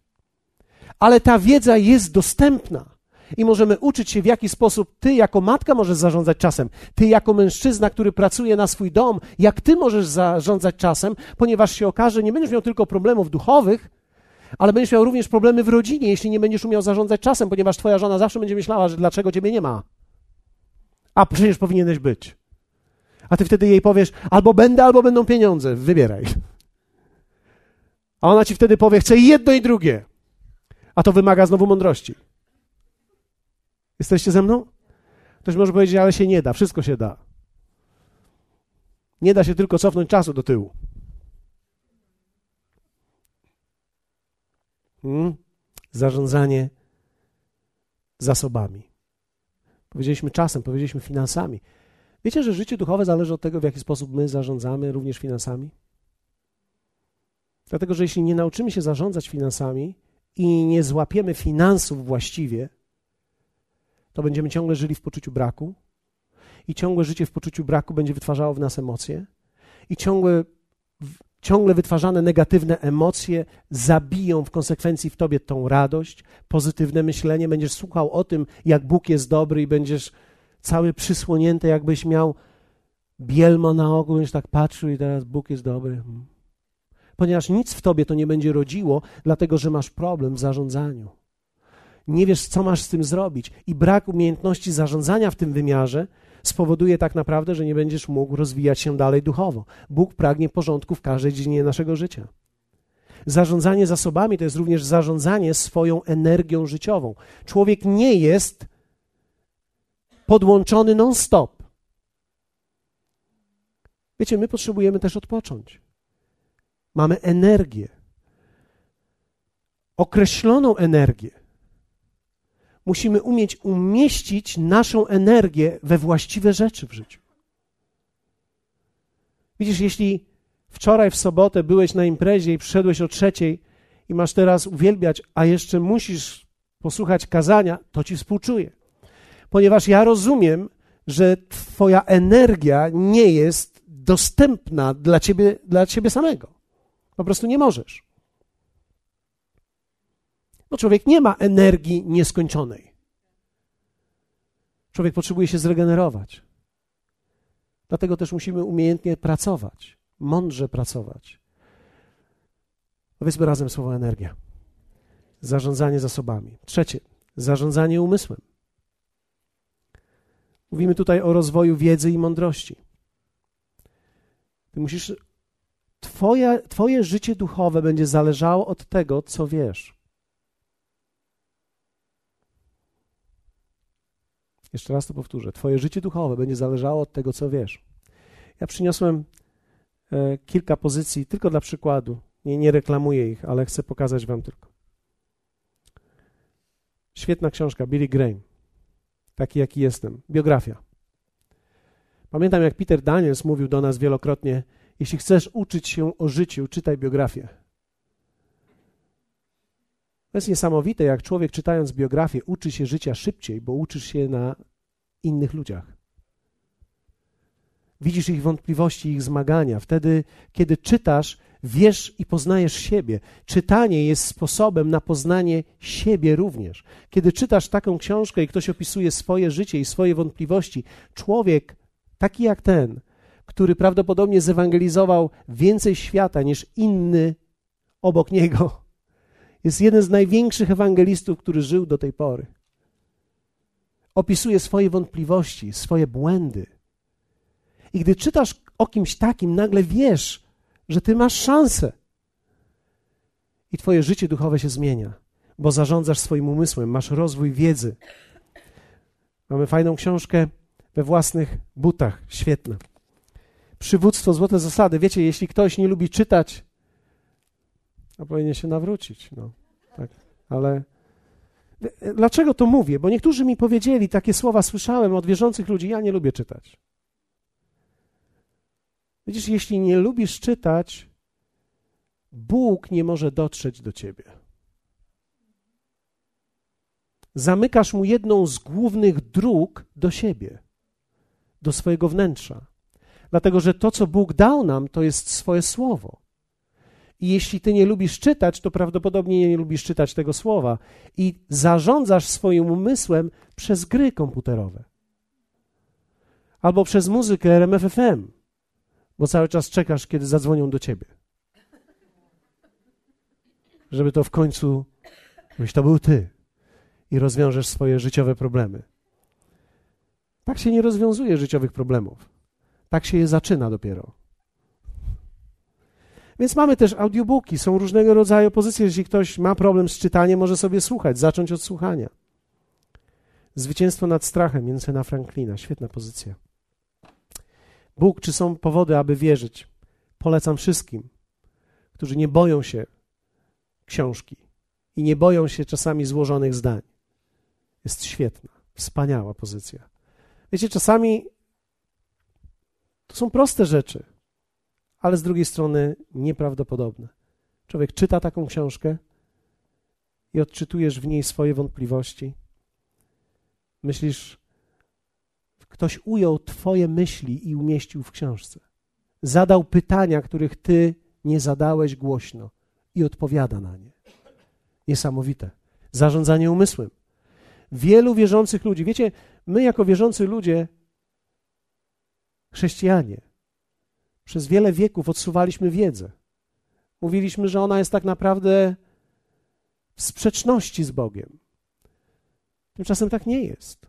Speaker 1: Ale ta wiedza jest dostępna i możemy uczyć się, w jaki sposób ty jako matka możesz zarządzać czasem, ty jako mężczyzna, który pracuje na swój dom, jak ty możesz zarządzać czasem, ponieważ się okaże, nie będziesz miał tylko problemów duchowych, ale będziesz miał również problemy w rodzinie, jeśli nie będziesz umiał zarządzać czasem, ponieważ twoja żona zawsze będzie myślała, że dlaczego ciebie nie ma. A przecież powinieneś być. A ty wtedy jej powiesz, albo będę, albo będą pieniądze, wybieraj. A ona ci wtedy powie, chcę jedno i drugie. A to wymaga znowu mądrości. Jesteście ze mną? Ktoś może powiedzieć, ale się nie da, wszystko się da. Nie da się tylko cofnąć czasu do tyłu. Hmm? Zarządzanie zasobami. Powiedzieliśmy czasem, powiedzieliśmy finansami. Wiecie, że życie duchowe zależy od tego, w jaki sposób my zarządzamy również finansami? Dlatego, że jeśli nie nauczymy się zarządzać finansami i nie złapiemy finansów właściwie, to będziemy ciągle żyli w poczuciu braku i ciągłe życie w poczuciu braku będzie wytwarzało w nas emocje i ciągłe, ciągle wytwarzane negatywne emocje zabiją w konsekwencji w tobie tą radość, pozytywne myślenie. Będziesz słuchał o tym, jak Bóg jest dobry i będziesz cały przysłonięty, jakbyś miał bielmo na oku, będziesz tak patrzył i teraz Bóg jest dobry. Hmm. Ponieważ nic w tobie to nie będzie rodziło, dlatego że masz problem w zarządzaniu. Nie wiesz, co masz z tym zrobić, i brak umiejętności zarządzania w tym wymiarze spowoduje tak naprawdę, że nie będziesz mógł rozwijać się dalej duchowo. Bóg pragnie porządku w każdej dziedzinie naszego życia. Zarządzanie zasobami to jest również zarządzanie swoją energią życiową. Człowiek nie jest podłączony non-stop. Wiecie, my potrzebujemy też odpocząć. Mamy energię. Określoną energię. Musimy umieć umieścić naszą energię we właściwe rzeczy w życiu. Widzisz, jeśli wczoraj w sobotę byłeś na imprezie i przyszedłeś o trzeciej i masz teraz uwielbiać, a jeszcze musisz posłuchać kazania, to ci współczuję. Ponieważ ja rozumiem, że Twoja energia nie jest dostępna dla ciebie, dla ciebie samego. Po prostu nie możesz. Bo człowiek nie ma energii nieskończonej. Człowiek potrzebuje się zregenerować. Dlatego też musimy umiejętnie pracować, mądrze pracować. Powiedzmy razem słowo energia. Zarządzanie zasobami. Trzecie, zarządzanie umysłem. Mówimy tutaj o rozwoju wiedzy i mądrości. Ty musisz. Twoje, twoje życie duchowe będzie zależało od tego, co wiesz. Jeszcze raz to powtórzę. Twoje życie duchowe będzie zależało od tego, co wiesz. Ja przyniosłem e, kilka pozycji tylko dla przykładu. Nie, nie reklamuję ich, ale chcę pokazać Wam tylko. Świetna książka, Billy Graham. Taki, jaki jestem. Biografia. Pamiętam, jak Peter Daniels mówił do nas wielokrotnie: Jeśli chcesz uczyć się o życiu, czytaj biografię. To jest niesamowite, jak człowiek czytając biografię uczy się życia szybciej, bo uczysz się na innych ludziach. Widzisz ich wątpliwości, ich zmagania. Wtedy, kiedy czytasz, wiesz i poznajesz siebie. Czytanie jest sposobem na poznanie siebie również. Kiedy czytasz taką książkę i ktoś opisuje swoje życie i swoje wątpliwości, człowiek taki jak ten, który prawdopodobnie zewangelizował więcej świata niż inny obok niego, jest jeden z największych ewangelistów, który żył do tej pory. Opisuje swoje wątpliwości, swoje błędy. I gdy czytasz o kimś takim, nagle wiesz, że ty masz szansę. I twoje życie duchowe się zmienia, bo zarządzasz swoim umysłem, masz rozwój wiedzy. Mamy fajną książkę we własnych butach, świetne. Przywództwo, złote zasady. Wiecie, jeśli ktoś nie lubi czytać, a powinien się nawrócić, no, tak, ale dlaczego to mówię? Bo niektórzy mi powiedzieli, takie słowa słyszałem od wierzących ludzi, ja nie lubię czytać. Widzisz, jeśli nie lubisz czytać, Bóg nie może dotrzeć do ciebie. Zamykasz mu jedną z głównych dróg do siebie, do swojego wnętrza. Dlatego, że to, co Bóg dał nam, to jest swoje słowo. I jeśli ty nie lubisz czytać, to prawdopodobnie nie lubisz czytać tego słowa i zarządzasz swoim umysłem przez gry komputerowe albo przez muzykę RMFFM, bo cały czas czekasz, kiedy zadzwonią do ciebie. Żeby to w końcu, żebyś to był ty i rozwiążesz swoje życiowe problemy. Tak się nie rozwiązuje życiowych problemów. Tak się je zaczyna dopiero. Więc mamy też audiobooki, są różnego rodzaju pozycje. Jeśli ktoś ma problem z czytaniem, może sobie słuchać, zacząć od słuchania. Zwycięstwo nad strachem Jensena Franklina, świetna pozycja. Bóg, czy są powody, aby wierzyć? Polecam wszystkim, którzy nie boją się książki i nie boją się czasami złożonych zdań. Jest świetna, wspaniała pozycja. Wiecie, czasami to są proste rzeczy, ale z drugiej strony nieprawdopodobne. Człowiek czyta taką książkę i odczytujesz w niej swoje wątpliwości. Myślisz, ktoś ujął Twoje myśli i umieścił w książce. Zadał pytania, których Ty nie zadałeś głośno i odpowiada na nie. Niesamowite. Zarządzanie umysłem. Wielu wierzących ludzi, wiecie, my jako wierzący ludzie, chrześcijanie, przez wiele wieków odsuwaliśmy wiedzę. Mówiliśmy, że ona jest tak naprawdę w sprzeczności z Bogiem. Tymczasem tak nie jest.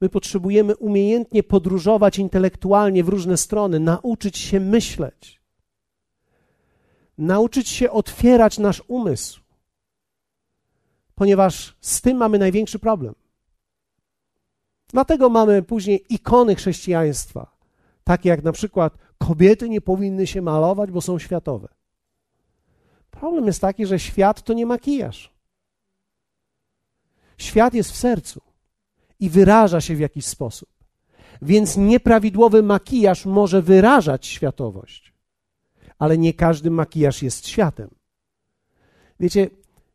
Speaker 1: My potrzebujemy umiejętnie podróżować intelektualnie w różne strony, nauczyć się myśleć, nauczyć się otwierać nasz umysł, ponieważ z tym mamy największy problem. Dlatego mamy później ikony chrześcijaństwa, takie jak na przykład kobiety nie powinny się malować, bo są światowe. Problem jest taki, że świat to nie makijaż. Świat jest w sercu i wyraża się w jakiś sposób. Więc nieprawidłowy makijaż może wyrażać światowość, ale nie każdy makijaż jest światem. Wiecie,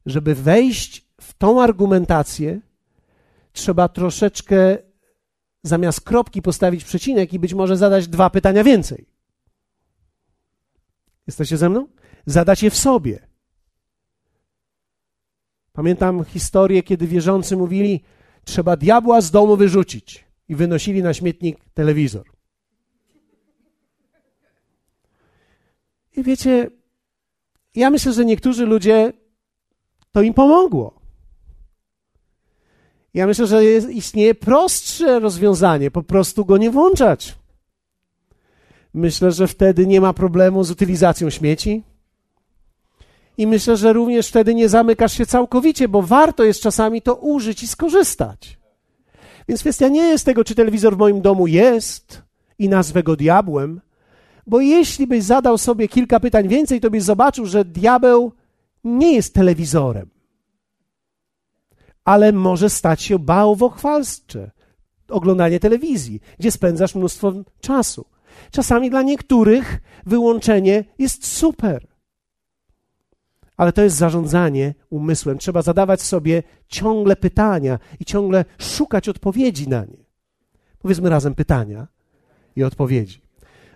Speaker 1: żeby wejść w tą argumentację, trzeba troszeczkę zamiast kropki postawić przecinek i być może zadać dwa pytania więcej. Jesteście ze mną? Zadać je w sobie. Pamiętam historię, kiedy wierzący mówili: Trzeba diabła z domu wyrzucić, i wynosili na śmietnik telewizor. I wiecie, ja myślę, że niektórzy ludzie to im pomogło. Ja myślę, że jest, istnieje prostsze rozwiązanie, po prostu go nie włączać. Myślę, że wtedy nie ma problemu z utylizacją śmieci. I myślę, że również wtedy nie zamykasz się całkowicie, bo warto jest czasami to użyć i skorzystać. Więc kwestia nie jest tego, czy telewizor w moim domu jest i nazwę go diabłem, bo jeśli byś zadał sobie kilka pytań więcej, to byś zobaczył, że diabeł nie jest telewizorem ale może stać się bałwochwalstcze. Oglądanie telewizji, gdzie spędzasz mnóstwo czasu. Czasami dla niektórych wyłączenie jest super. Ale to jest zarządzanie umysłem. Trzeba zadawać sobie ciągle pytania i ciągle szukać odpowiedzi na nie. Powiedzmy razem pytania i odpowiedzi.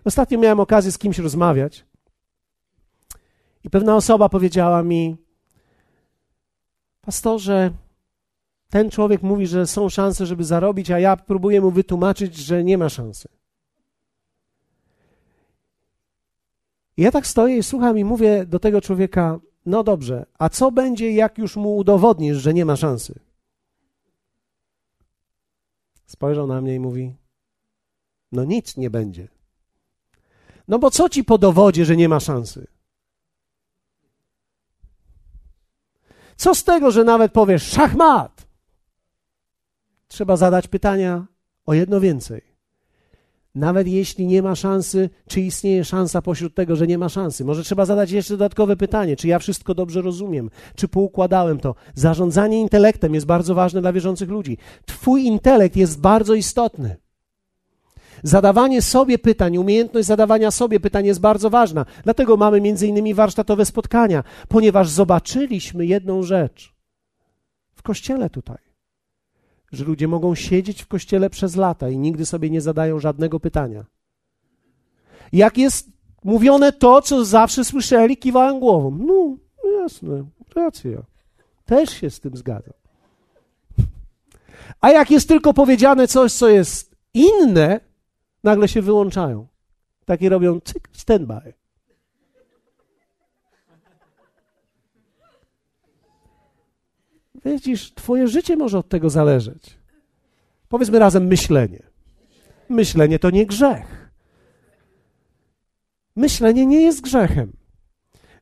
Speaker 1: Ostatnio miałem okazję z kimś rozmawiać i pewna osoba powiedziała mi: Pastorze, ten człowiek mówi, że są szanse, żeby zarobić, a ja próbuję mu wytłumaczyć, że nie ma szansy. I ja tak stoję i słucham i mówię do tego człowieka: No dobrze, a co będzie, jak już mu udowodnisz, że nie ma szansy? Spojrzał na mnie i mówi: No nic nie będzie. No bo co ci po dowodzie, że nie ma szansy? Co z tego, że nawet powiesz szachmat? trzeba zadać pytania o jedno więcej. Nawet jeśli nie ma szansy, czy istnieje szansa pośród tego, że nie ma szansy? Może trzeba zadać jeszcze dodatkowe pytanie, czy ja wszystko dobrze rozumiem, czy poukładałem to. Zarządzanie intelektem jest bardzo ważne dla wierzących ludzi. Twój intelekt jest bardzo istotny. Zadawanie sobie pytań, umiejętność zadawania sobie pytań jest bardzo ważna. Dlatego mamy między innymi warsztatowe spotkania, ponieważ zobaczyliśmy jedną rzecz w kościele tutaj że ludzie mogą siedzieć w kościele przez lata i nigdy sobie nie zadają żadnego pytania. Jak jest mówione to, co zawsze słyszeli, kiwają głową. No, jasne, racja. Też się z tym zgadzam. A jak jest tylko powiedziane coś, co jest inne, nagle się wyłączają. Takie robią cyk, standby. Widzisz, twoje życie może od tego zależeć. Powiedzmy razem myślenie. Myślenie to nie grzech. Myślenie nie jest grzechem.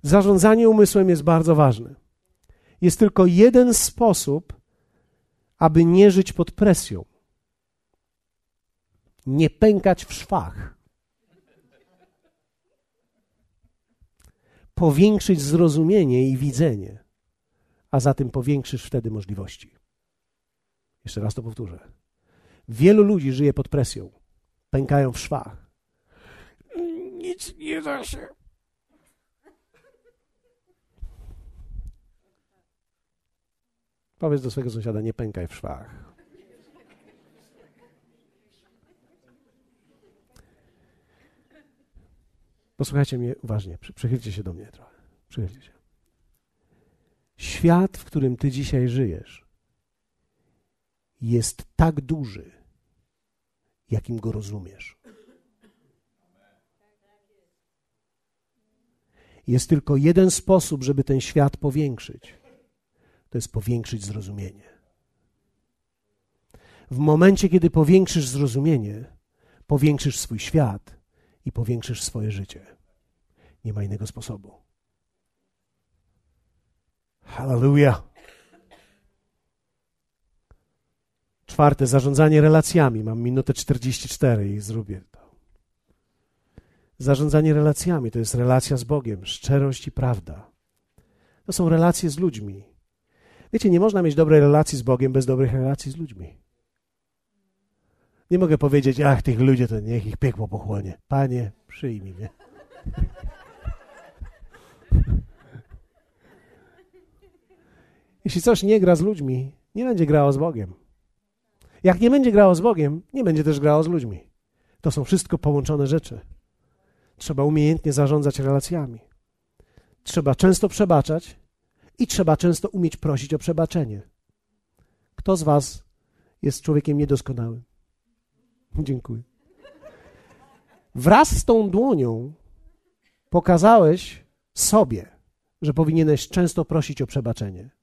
Speaker 1: Zarządzanie umysłem jest bardzo ważne. Jest tylko jeden sposób, aby nie żyć pod presją. Nie pękać w szwach. Powiększyć zrozumienie i widzenie a zatem powiększysz wtedy możliwości. Jeszcze raz to powtórzę. Wielu ludzi żyje pod presją, pękają w szwach. Nic nie da się. Powiedz do swojego sąsiada, nie pękaj w szwach. Posłuchajcie mnie uważnie, przychylcie się do mnie trochę. Przychylcie się. Świat, w którym ty dzisiaj żyjesz, jest tak duży, jakim go rozumiesz. Jest tylko jeden sposób, żeby ten świat powiększyć. To jest powiększyć zrozumienie. W momencie, kiedy powiększysz zrozumienie, powiększysz swój świat i powiększysz swoje życie. Nie ma innego sposobu. Hallelujah. Czwarte, zarządzanie relacjami. Mam minutę 44 i zrobię to. Zarządzanie relacjami to jest relacja z Bogiem, szczerość i prawda. To są relacje z ludźmi. Wiecie, nie można mieć dobrej relacji z Bogiem bez dobrych relacji z ludźmi. Nie mogę powiedzieć, ach, tych ludzi to niech ich piekło pochłonie. Panie, przyjmij mnie. Jeśli coś nie gra z ludźmi, nie będzie grało z Bogiem. Jak nie będzie grało z Bogiem, nie będzie też grało z ludźmi. To są wszystko połączone rzeczy. Trzeba umiejętnie zarządzać relacjami. Trzeba często przebaczać i trzeba często umieć prosić o przebaczenie. Kto z Was jest człowiekiem niedoskonałym? Dziękuję. Wraz z tą dłonią pokazałeś sobie, że powinieneś często prosić o przebaczenie.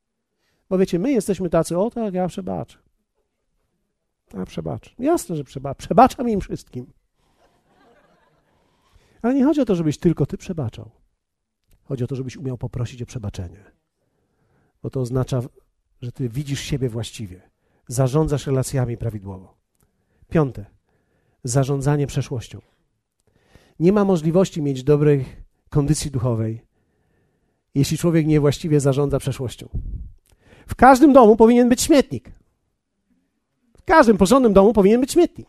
Speaker 1: Bo wiecie, my jesteśmy tacy, o tak, ja przebaczę. A przebacz. Jasne, że przebacz. Przebaczam im wszystkim. Ale nie chodzi o to, żebyś tylko ty przebaczał. Chodzi o to, żebyś umiał poprosić o przebaczenie. Bo to oznacza, że ty widzisz siebie właściwie. Zarządzasz relacjami prawidłowo. Piąte. Zarządzanie przeszłością. Nie ma możliwości mieć dobrej kondycji duchowej, jeśli człowiek niewłaściwie zarządza przeszłością. W każdym domu powinien być śmietnik. W każdym porządnym domu powinien być śmietnik.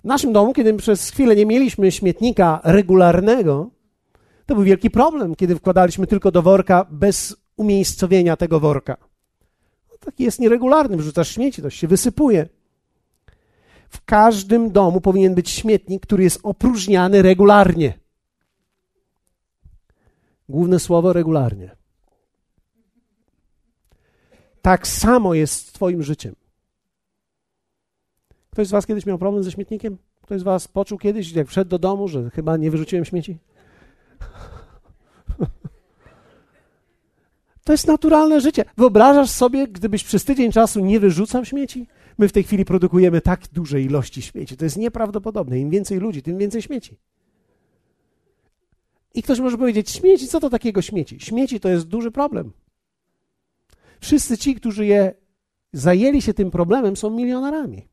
Speaker 1: W naszym domu, kiedy przez chwilę nie mieliśmy śmietnika regularnego, to był wielki problem, kiedy wkładaliśmy tylko do worka bez umiejscowienia tego worka. No, taki jest nieregularny, wrzucasz śmieci, to się wysypuje. W każdym domu powinien być śmietnik, który jest opróżniany regularnie. Główne słowo regularnie. Tak samo jest z Twoim życiem. Ktoś z Was kiedyś miał problem ze śmietnikiem? Ktoś z Was poczuł kiedyś, jak wszedł do domu, że chyba nie wyrzuciłem śmieci? To jest naturalne życie. Wyobrażasz sobie, gdybyś przez tydzień czasu nie wyrzucał śmieci? My w tej chwili produkujemy tak duże ilości śmieci. To jest nieprawdopodobne. Im więcej ludzi, tym więcej śmieci. I ktoś może powiedzieć: Śmieci, co to takiego śmieci? Śmieci to jest duży problem. Wszyscy ci, którzy je zajęli się tym problemem, są milionarami.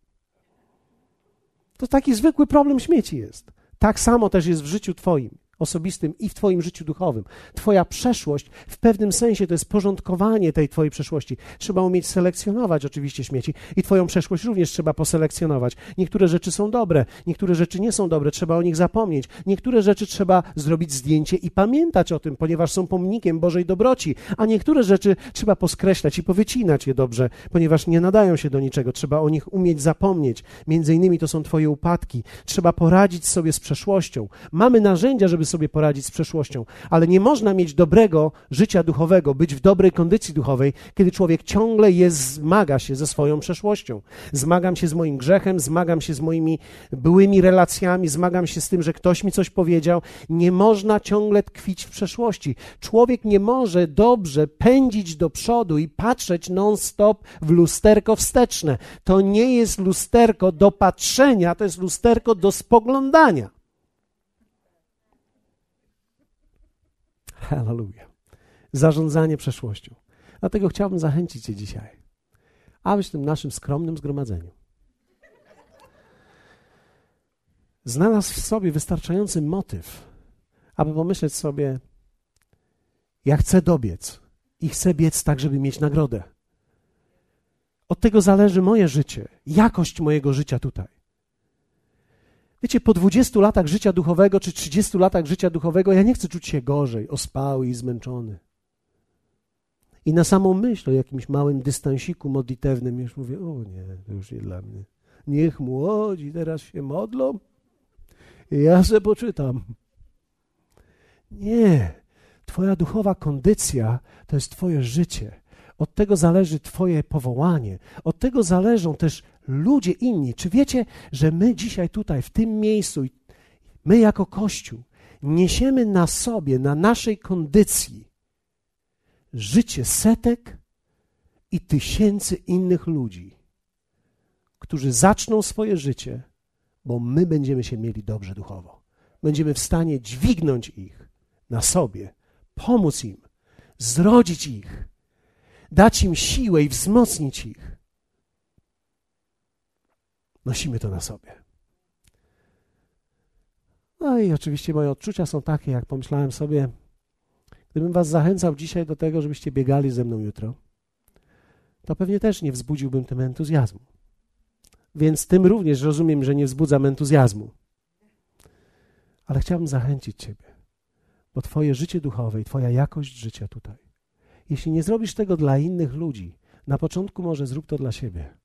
Speaker 1: To taki zwykły problem śmieci jest. Tak samo też jest w życiu Twoim osobistym i w Twoim życiu duchowym. Twoja przeszłość w pewnym sensie to jest porządkowanie tej Twojej przeszłości. Trzeba umieć selekcjonować oczywiście śmieci i Twoją przeszłość również trzeba poselekcjonować. Niektóre rzeczy są dobre, niektóre rzeczy nie są dobre, trzeba o nich zapomnieć. Niektóre rzeczy trzeba zrobić zdjęcie i pamiętać o tym, ponieważ są pomnikiem Bożej dobroci, a niektóre rzeczy trzeba poskreślać i powycinać je dobrze, ponieważ nie nadają się do niczego. Trzeba o nich umieć zapomnieć. Między innymi to są Twoje upadki. Trzeba poradzić sobie z przeszłością. Mamy narzędzia, żeby sobie poradzić z przeszłością. Ale nie można mieć dobrego życia duchowego, być w dobrej kondycji duchowej, kiedy człowiek ciągle jest, zmaga się ze swoją przeszłością. Zmagam się z moim grzechem, zmagam się z moimi byłymi relacjami, zmagam się z tym, że ktoś mi coś powiedział. Nie można ciągle tkwić w przeszłości. Człowiek nie może dobrze pędzić do przodu i patrzeć non-stop w lusterko wsteczne. To nie jest lusterko do patrzenia, to jest lusterko do spoglądania. Hallelujah. Zarządzanie przeszłością. Dlatego chciałbym zachęcić Cię dzisiaj, abyś w tym naszym skromnym zgromadzeniu znalazł w sobie wystarczający motyw, aby pomyśleć sobie, ja chcę dobiec i chcę biec tak, żeby mieć nagrodę. Od tego zależy moje życie, jakość mojego życia tutaj. Wiecie, po 20 latach życia duchowego czy 30 latach życia duchowego ja nie chcę czuć się gorzej, ospały i zmęczony. I na samą myśl o jakimś małym dystansiku modlitewnym już mówię, o nie, to już nie dla mnie. Niech młodzi teraz się modlą, ja se poczytam. Nie. Twoja duchowa kondycja to jest Twoje życie. Od tego zależy Twoje powołanie. Od tego zależą też ludzie inni. Czy wiecie, że my dzisiaj tutaj, w tym miejscu, my jako Kościół, niesiemy na sobie, na naszej kondycji życie setek i tysięcy innych ludzi, którzy zaczną swoje życie, bo my będziemy się mieli dobrze duchowo. Będziemy w stanie dźwignąć ich na sobie, pomóc im, zrodzić ich, dać im siłę i wzmocnić ich. Nosimy to na sobie. No i oczywiście moje odczucia są takie, jak pomyślałem sobie, gdybym was zachęcał dzisiaj do tego, żebyście biegali ze mną jutro, to pewnie też nie wzbudziłbym tym entuzjazmu. Więc tym również rozumiem, że nie wzbudzam entuzjazmu. Ale chciałbym zachęcić Ciebie, bo Twoje życie duchowe i Twoja jakość życia tutaj, jeśli nie zrobisz tego dla innych ludzi, na początku może zrób to dla siebie.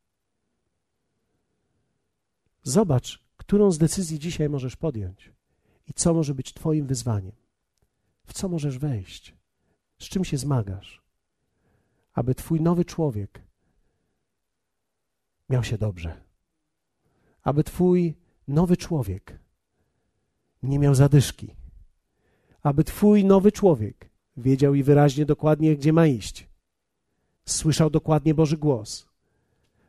Speaker 1: Zobacz, którą z decyzji dzisiaj możesz podjąć i co może być Twoim wyzwaniem. W co możesz wejść? Z czym się zmagasz? Aby Twój nowy człowiek miał się dobrze. Aby Twój nowy człowiek nie miał zadyszki. Aby Twój nowy człowiek wiedział i wyraźnie dokładnie, gdzie ma iść. Słyszał dokładnie Boży głos.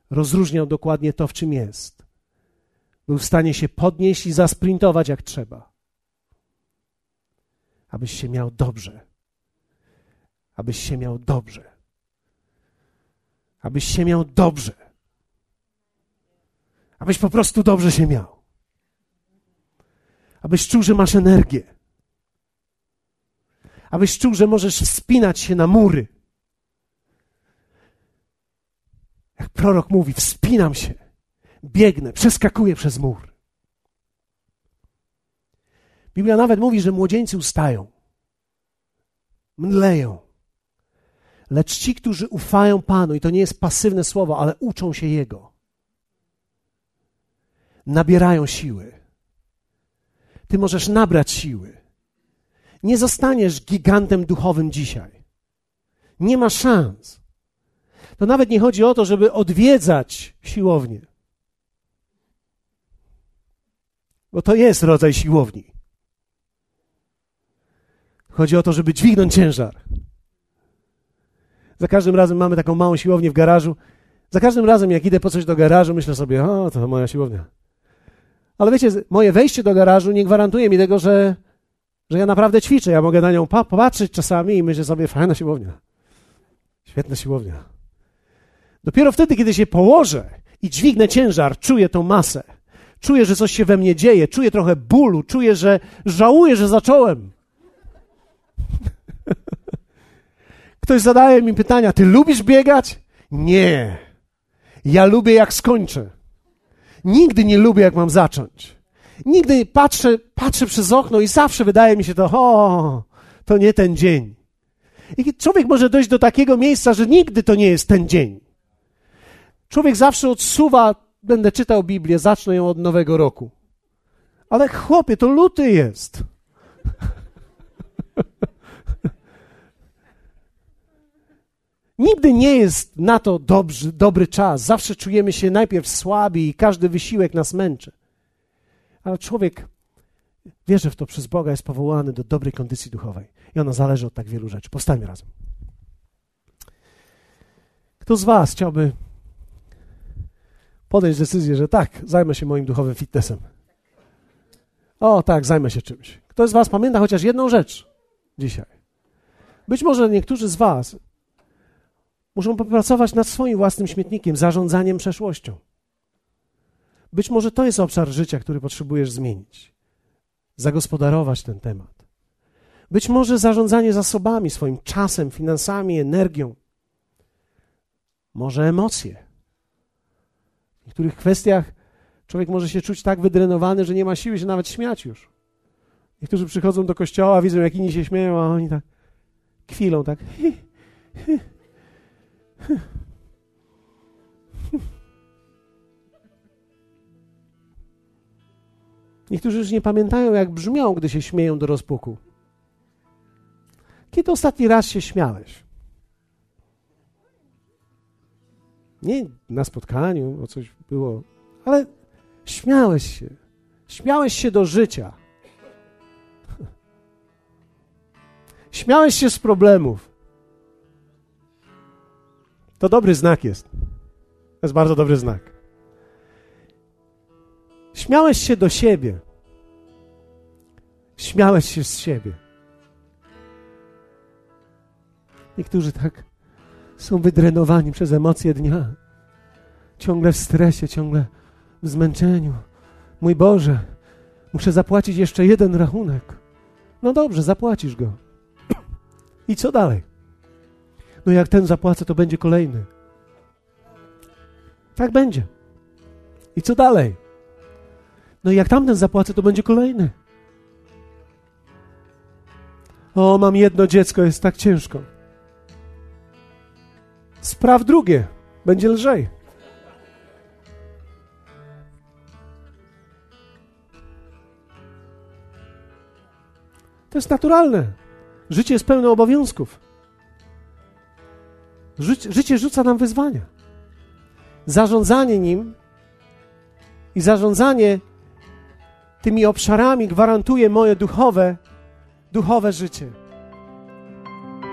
Speaker 1: Rozróżniał dokładnie to, w czym jest. Był w stanie się podnieść i zasprintować jak trzeba abyś się miał dobrze. Abyś się miał dobrze. Abyś się miał dobrze. Abyś po prostu dobrze się miał. Abyś czuł, że masz energię. Abyś czuł, że możesz wspinać się na mury. Jak prorok mówi, wspinam się, biegnę, przeskakuję przez mur. Biblia nawet mówi, że młodzieńcy ustają, mdleją. Lecz ci, którzy ufają Panu, i to nie jest pasywne słowo, ale uczą się Jego, nabierają siły. Ty możesz nabrać siły. Nie zostaniesz gigantem duchowym dzisiaj. Nie ma szans. To nawet nie chodzi o to, żeby odwiedzać siłownię. Bo to jest rodzaj siłowni. Chodzi o to, żeby dźwignąć ciężar. Za każdym razem mamy taką małą siłownię w garażu. Za każdym razem, jak idę po coś do garażu, myślę sobie, o, to moja siłownia. Ale wiecie, moje wejście do garażu nie gwarantuje mi tego, że, że ja naprawdę ćwiczę. Ja mogę na nią popatrzeć czasami i myślę sobie, fajna siłownia. Świetna siłownia. Dopiero wtedy, kiedy się położę i dźwignę ciężar, czuję tą masę. Czuję, że coś się we mnie dzieje, czuję trochę bólu, czuję, że żałuję, że zacząłem. Ktoś zadaje mi pytania: Ty lubisz biegać? Nie. Ja lubię, jak skończę. Nigdy nie lubię, jak mam zacząć. Nigdy patrzę, patrzę przez okno i zawsze wydaje mi się to, o, to nie ten dzień. I człowiek może dojść do takiego miejsca, że nigdy to nie jest ten dzień. Człowiek zawsze odsuwa, będę czytał Biblię, zacznę ją od nowego roku. Ale chłopie, to luty jest. Nigdy nie jest na to dobry, dobry czas. Zawsze czujemy się najpierw słabi i każdy wysiłek nas męczy. Ale człowiek wierzy w to przez Boga, jest powołany do dobrej kondycji duchowej. I ona zależy od tak wielu rzeczy. Powstańmy razem. Kto z Was chciałby podjąć decyzję, że tak, zajmę się moim duchowym fitnessem? O, tak, zajmę się czymś. Kto z Was pamięta chociaż jedną rzecz dzisiaj? Być może niektórzy z Was Muszą popracować nad swoim własnym śmietnikiem, zarządzaniem przeszłością. Być może to jest obszar życia, który potrzebujesz zmienić. Zagospodarować ten temat. Być może zarządzanie zasobami, swoim czasem, finansami, energią. Może emocje. W niektórych kwestiach człowiek może się czuć tak wydrenowany, że nie ma siły się nawet śmiać już. Niektórzy przychodzą do kościoła, widzą, jak inni się śmieją, a oni tak kwilą, tak. Niektórzy już nie pamiętają, jak brzmią, gdy się śmieją do rozpuku. Kiedy ostatni raz się śmiałeś? Nie na spotkaniu, o coś było, ale śmiałeś się. Śmiałeś się do życia. Śmiałeś się z problemów. To dobry znak jest. To jest bardzo dobry znak. Śmiałeś się do siebie. Śmiałeś się z siebie. Niektórzy tak są wydrenowani przez emocje dnia. Ciągle w stresie, ciągle w zmęczeniu. Mój Boże, muszę zapłacić jeszcze jeden rachunek. No dobrze, zapłacisz go. I co dalej? No jak ten zapłacę, to będzie kolejny. Tak będzie. I co dalej? No jak tamten zapłacę, to będzie kolejny. O, mam jedno dziecko, jest tak ciężko. Spraw drugie, będzie lżej. To jest naturalne. Życie jest pełne obowiązków. Ży życie rzuca nam wyzwania. Zarządzanie nim i zarządzanie tymi obszarami gwarantuje moje duchowe, duchowe życie.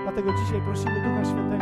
Speaker 1: Dlatego dzisiaj prosimy Ducha Świętego.